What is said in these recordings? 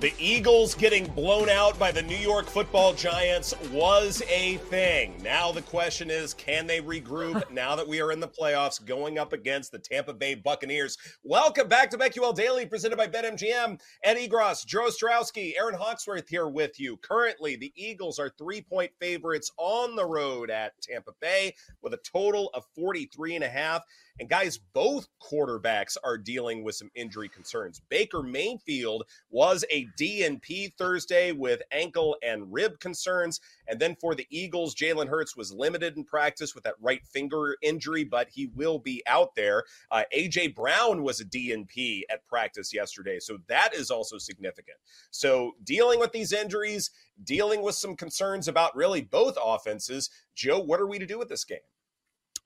The Eagles getting blown out by the New York football giants was a thing. Now the question is can they regroup now that we are in the playoffs going up against the Tampa Bay Buccaneers? Welcome back to BetQL Daily, presented by BetMGM. Ed Egros, Joe Ostrowski, Erin Hawksworth here with you. Currently, the Eagles are three point favorites on the road at Tampa Bay with a total of 43 and a half. And guys, both quarterbacks are dealing with some injury concerns. Baker Mayfield was a DNP Thursday with ankle and rib concerns. And then for the Eagles, Jalen Hurts was limited in practice with that right finger injury, but he will be out there. Uh, AJ Brown was a DNP at practice yesterday. So that is also significant. So dealing with these injuries, dealing with some concerns about really both offenses. Joe, what are we to do with this game?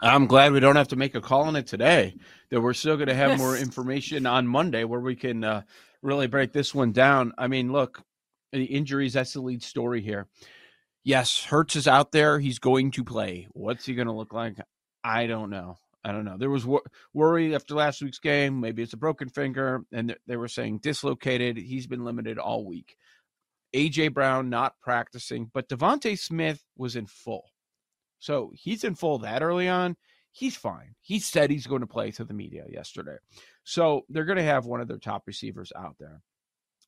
I'm glad we don't have to make a call on it today. That we're still going to have yes. more information on Monday where we can uh, really break this one down. I mean, look, the injuries, that's the lead story here. Yes, Hurts is out there. He's going to play. What's he going to look like? I don't know. I don't know. There was wor- worry after last week's game. Maybe it's a broken finger, and th- they were saying dislocated. He's been limited all week. AJ Brown not practicing, but DeVonta Smith was in full. So he's in full that early on. He's fine. He said he's going to play to the media yesterday. So they're going to have one of their top receivers out there.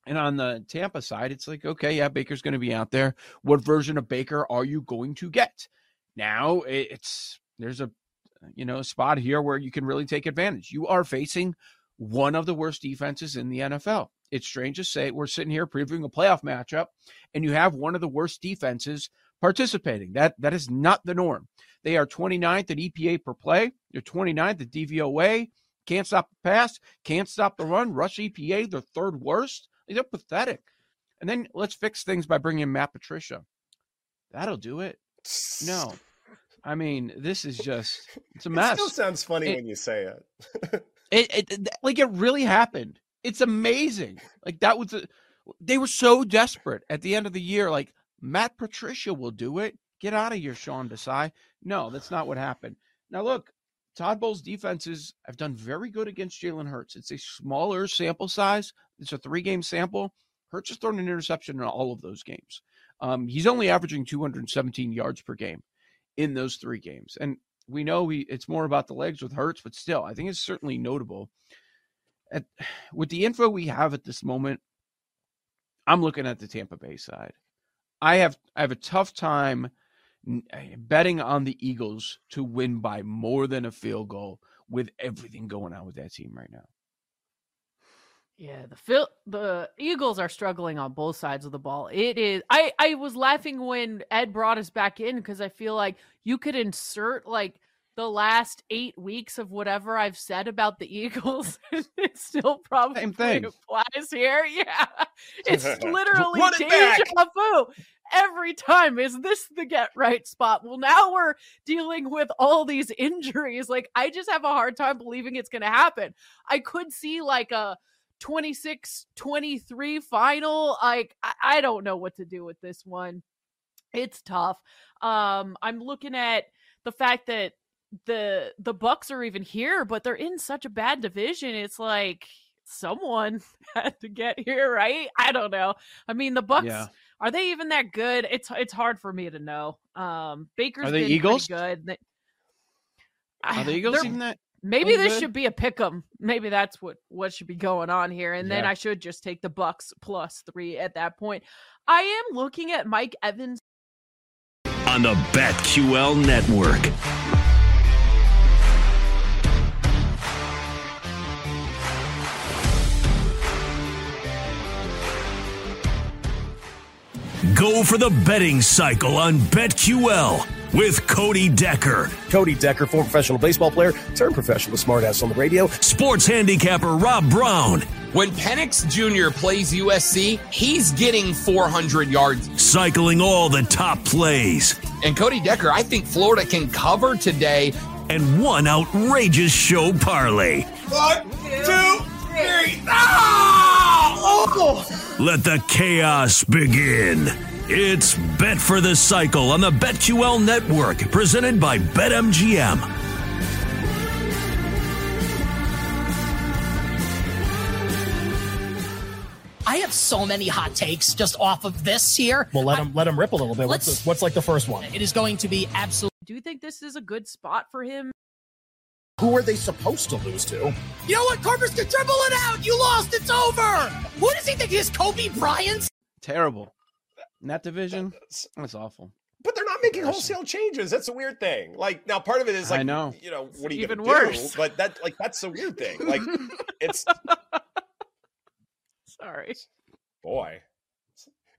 And on the Tampa side, it's like, okay, yeah, Baker's going to be out there. What version of Baker are you going to get? Now it's there's a you know spot here where you can really take advantage. You are facing one of the worst defenses in the NFL. It's strange to say we're sitting here previewing a playoff matchup, and you have one of the worst defenses participating. That that is not the norm. They are 29th at EPA per play. They're 29th at DVOA. Can't stop the pass. Can't stop the run. Rush EPA, they're third worst. They're pathetic. And then let's fix things by bringing in Matt Patricia. That'll do it. No. I mean, this is just it's a mess. It still sounds funny it, when you say it. it, it. Like it really happened. It's amazing. Like that was a, they were so desperate at the end of the year. Like Matt Patricia will do it. Get out of here, Sean Desai. No, that's not what happened. Now, look, Todd Bowles' defenses have done very good against Jalen Hurts. It's a smaller sample size. It's a three game sample. Hurts has thrown an interception in all of those games. Um, he's only averaging 217 yards per game in those three games. And we know we, it's more about the legs with Hurts, but still, I think it's certainly notable. At, with the info we have at this moment, I'm looking at the Tampa Bay side. I have I have a tough time eh, betting on the Eagles to win by more than a field goal with everything going on with that team right now. Yeah, the Phil, the Eagles are struggling on both sides of the ball. It is. I I was laughing when Ed brought us back in because I feel like you could insert like the last eight weeks of whatever I've said about the Eagles, it still probably Same thing. applies here. Yeah. It's literally deja vu every time. Is this the get right spot? Well, now we're dealing with all these injuries. Like, I just have a hard time believing it's going to happen. I could see like a 26 23 final. Like, I, I don't know what to do with this one. It's tough. Um, I'm looking at the fact that the the Bucs are even here, but they're in such a bad division. It's like someone had to get here, right? I don't know. I mean, the Bucs Yeah. are they even that good? It's it's hard for me to know. Um, Baker's Are they been Eagles? good. They- Are the Eagles even that? Maybe this good? should be a pick 'em. Maybe that's what what should be going on here, and then I should just take the Bucs plus three at that point. I am looking at Mike Evans. on the BetQL network. Go for the betting cycle on BetQL with Cody Decker, Cody Decker, former professional baseball player, turned professional smartass on the radio. sports handicapper Rob Brown, When Penix Jr. plays USC, he's getting 400 yards. cycling all the top plays, And Cody Decker, I think Florida can cover today. and one outrageous show parlay. One, two, three. Ah! Let the chaos begin. It's Bet for the Cycle on the BetQL network, presented by BetMGM. I have so many hot takes just off of this here. Well, let him let him rip a little bit. What's the, what's like the first one? It is going to be absolutely. Do you think this is a good spot for him? Who are they supposed to lose to? You know what? Carver's can dribble it out. You lost. It's over. Who does he think he is? Kobe Bryant? Terrible. In that division, that's awful. But they're not making wholesale changes. That's a weird thing. Like now, part of it is like I know. you know, what are you Even gonna worse. do? But that, like, that's a weird thing. Like, it's Sorry. boy,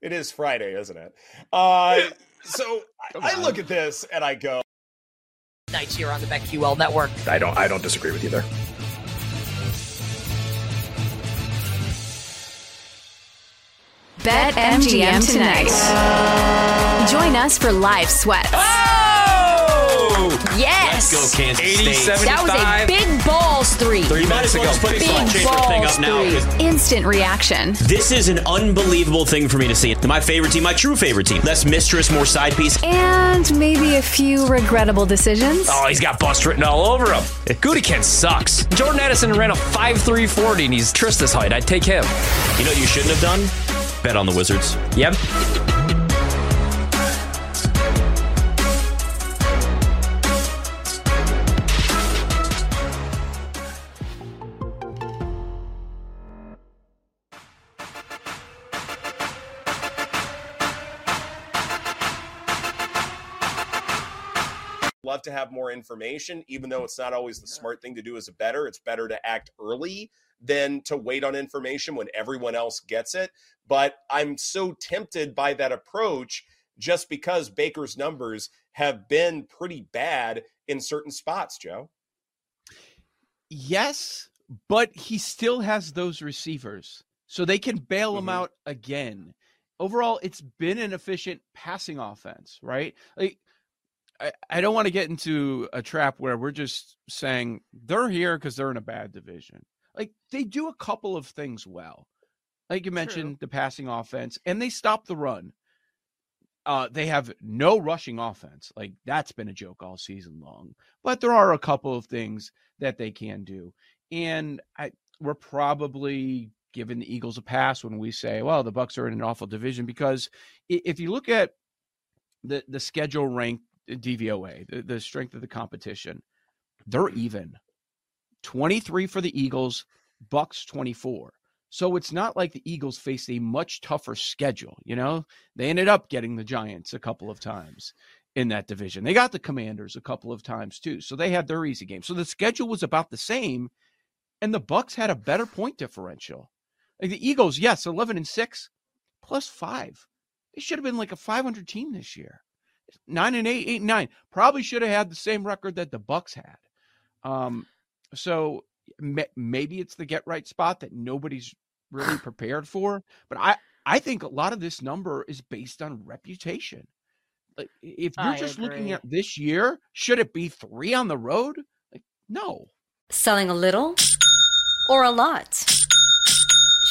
it is Friday, isn't it? Uh, so I, I look at this and I go, Nights here on the BetQL network. I don't I don't disagree with you there. Bet MGM tonight. Join us for live sweats. Ah! Yes. Let's go, Kansas State. That was a big balls three. Three minutes ago. Big Change the thing balls up now. 'cause three. Instant reaction. This is an unbelievable thing for me to see. My favorite team, my true favorite team. Less mistress, more side piece. And maybe a few regrettable decisions. Oh, he's got bust written all over him. Gudikin sucks. Jordan Addison ran a 5'340 and he's Trista's height. I'd take him. You know what you shouldn't have done? Bet on the Wizards. Yep. To have more information, even though it's not always the smart thing to do as a better. It's better to act early than to wait on information when everyone else gets it. But I'm so tempted by that approach just because Baker's numbers have been pretty bad in certain spots, Joe. Yes, but he still has those receivers, so they can bail him Mhm. out again. Overall, it's been an efficient passing offense, right? Like, I, I don't want to get into a trap where we're just saying they're here because they're in a bad division. Like, they do a couple of things well. Like you mentioned, the passing offense, and they stop the run. Uh, they have no rushing offense. Like that's been a joke all season long. But there are a couple of things that they can do, and I we're probably giving the Eagles a pass when we say, well, the Bucs are in an awful division because if you look at the the schedule rank DVOA, the, the strength of the competition, they're mm-hmm. even. 23 for the Eagles, Bucs 24. So it's not like the Eagles faced a much tougher schedule, you know? They ended up getting the Giants a couple of times in that division. They got the Commanders a couple of times too. So they had their easy game. So the schedule was about the same and the Bucs had a better point differential. Like the Eagles, yes, 11 and 6 plus 5. They should have been like a 500 team this year. 9 and 8, 8 and 9. Probably should have had the same record that the Bucs had. Um so ma- maybe it's the get right spot that nobody's really prepared for, but I I think a lot of this number is based on reputation. Like if you're I just looking at this year, should it be 3 on the road? Like no. Selling a little or a lot?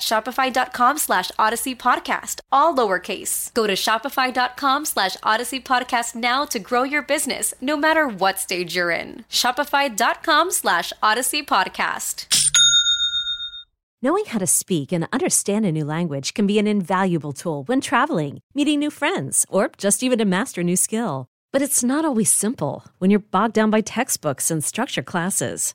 shopify.com slash odyssey podcast, all lowercase. Go to shopify.com slash odyssey podcast now to grow your business, no matter what stage you're in. Shopify.com slash odyssey podcast. Knowing how to speak and understand a new language can be an invaluable tool when traveling, meeting new friends, or just even to master a new skill. But it's not always simple when you're bogged down by textbooks and structure classes.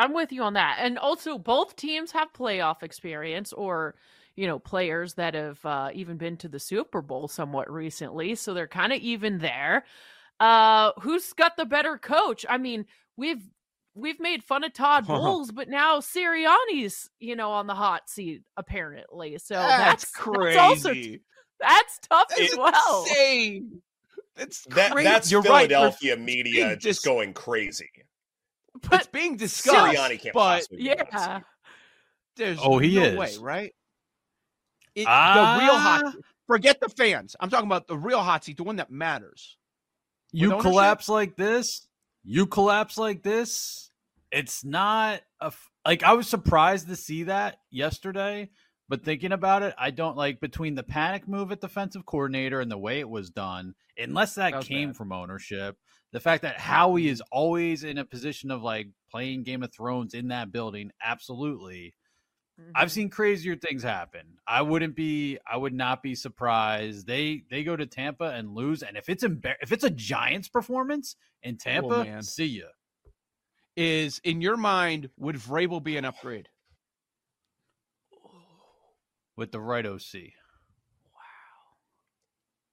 I'm with you on that. And also, both teams have playoff experience or, you know, players that have uh, even been to the Super Bowl somewhat recently. So they're kind of even there. Uh, who's got the better coach? I mean, we've we've made fun of Todd Bowles, but now Sirianni's, you know, on the hot seat apparently. So That's that's, crazy. That's, also, that's tough That's as well. insane. That's That, crazy. that's You're. Philadelphia We're media being just going crazy. It's being discussed. Sirianni can't but possibly be. Yeah. there's Oh, he no is. way, right? It, the real Ah. hot. Forget the fans. I'm talking about the real hot seat, the one that matters. You With ownership? collapse like this, you collapse like this. It's not a f- like I was surprised to see that yesterday, but thinking about it, I don't like between the panic move at defensive coordinator and the way it was done, unless that, That came bad. from ownership. The fact that Howie is always in a position of like playing Game of Thrones in that building, absolutely. I've mm-hmm. seen crazier things happen. I wouldn't be I would not be surprised. They they go to Tampa and lose and if it's embar- if it's a Giants performance in oh, Tampa, man. see ya. Is in your mind would Vrabel be an upgrade? with the right OC.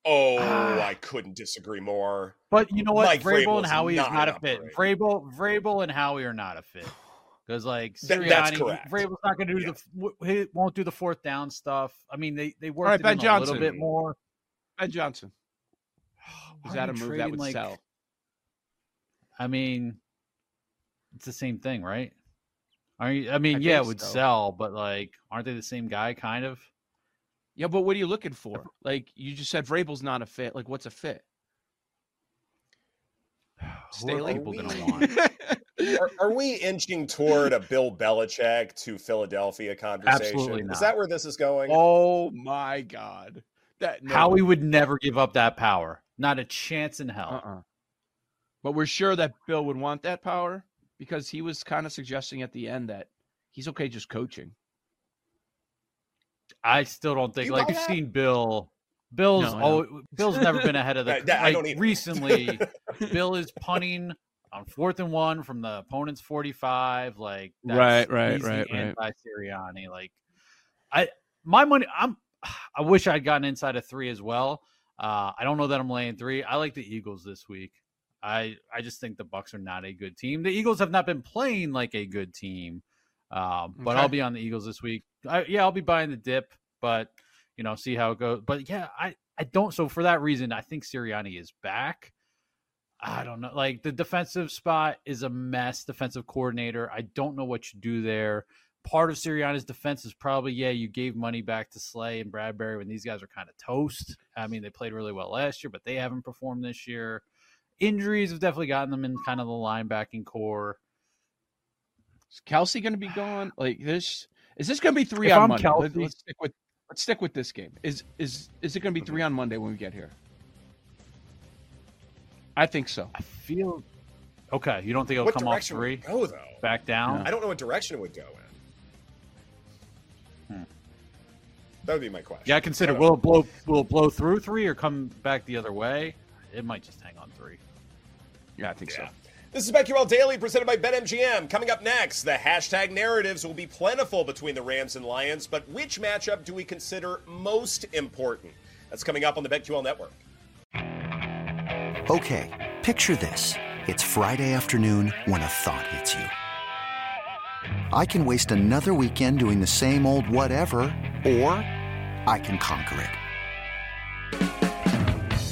Oh, Ah. I couldn't disagree more. But you know what? Mike Vrabel Vrabel's and Howie not is not an a fit. upgrade. Vrabel Vrabel and Howie are not a fit. Because like That- Sirianni, that's correct. Vrabel's not going to do the he won't do the fourth down stuff. I mean, they they worked right, Ben in a little bit more. Ben Johnson. Is that a you move that would like- sell? I mean, it's the same thing, right? Are you, I mean, I yeah, it would so. sell, but like, aren't they the same guy, kind of? Yeah, but what are you looking for? Like you just said, Vrabel's not a fit. Like what's a fit? Staley? people we- gonna want? Are, are we inching toward a Bill Belichick to Philadelphia conversation? Absolutely not. Is that where this is going? oh my god! That no Howie would never give up that power. Not a chance in hell. Uh-uh. But we're sure that Bill would want that power because he was kind of suggesting at the end that he's okay just coaching. I still don't think You like buy we've that? seen Bill. Bill's No, I oh. Bill's never been ahead of the. That- that I like, don't either. recently, Bill is punting on fourth and one from the opponent's forty-five. Like that's, Right, right, he's the right, right. Anti Sirianni. Like I, my money. I'm. I wish I'd gotten inside of three as well. Uh, I don't know that I'm laying three. I like the Eagles this week. I I just think the Bucs are not a good team. The Eagles have not been playing like a good team. Um, but Okay. I'll be on the Eagles this week. I, yeah, I'll be buying the dip, but you know, see how it goes. But yeah, I I don't. So for that reason, I think Sirianni is back. I don't know. Like the defensive spot is a mess. Defensive coordinator. I don't know what you do there. Part of Sirianni's defense is probably yeah, you gave money back to Slay and Bradberry when these guys are kind of toast. I mean, they played really well last year, but they haven't performed this year. Injuries have definitely gotten them in kind of the linebacking corps. Is Kelce going to be gone? Like this? Is this going to be three If on I'm Monday? Kelce- Let, us stick with let's stick with this game. Is is is it going to be three on Monday when we get here? I think so. I feel okay. You don't think it'll What come off three? go though? Back down? I don't know what direction it would go in. Hmm. That would be my question. Yeah, I consider I will it blow will it blow through three or come back the other way? It might just hang on three. Yeah, I think so. This is BetQL Daily presented by BetMGM. Coming up next, the hashtag narratives will be plentiful between the Rams and Lions, but which matchup do we consider most important? That's coming up on the BetQL Network. Okay, picture this. It's Friday afternoon when a thought hits you. I can waste another weekend doing the same old whatever, or I can conquer it.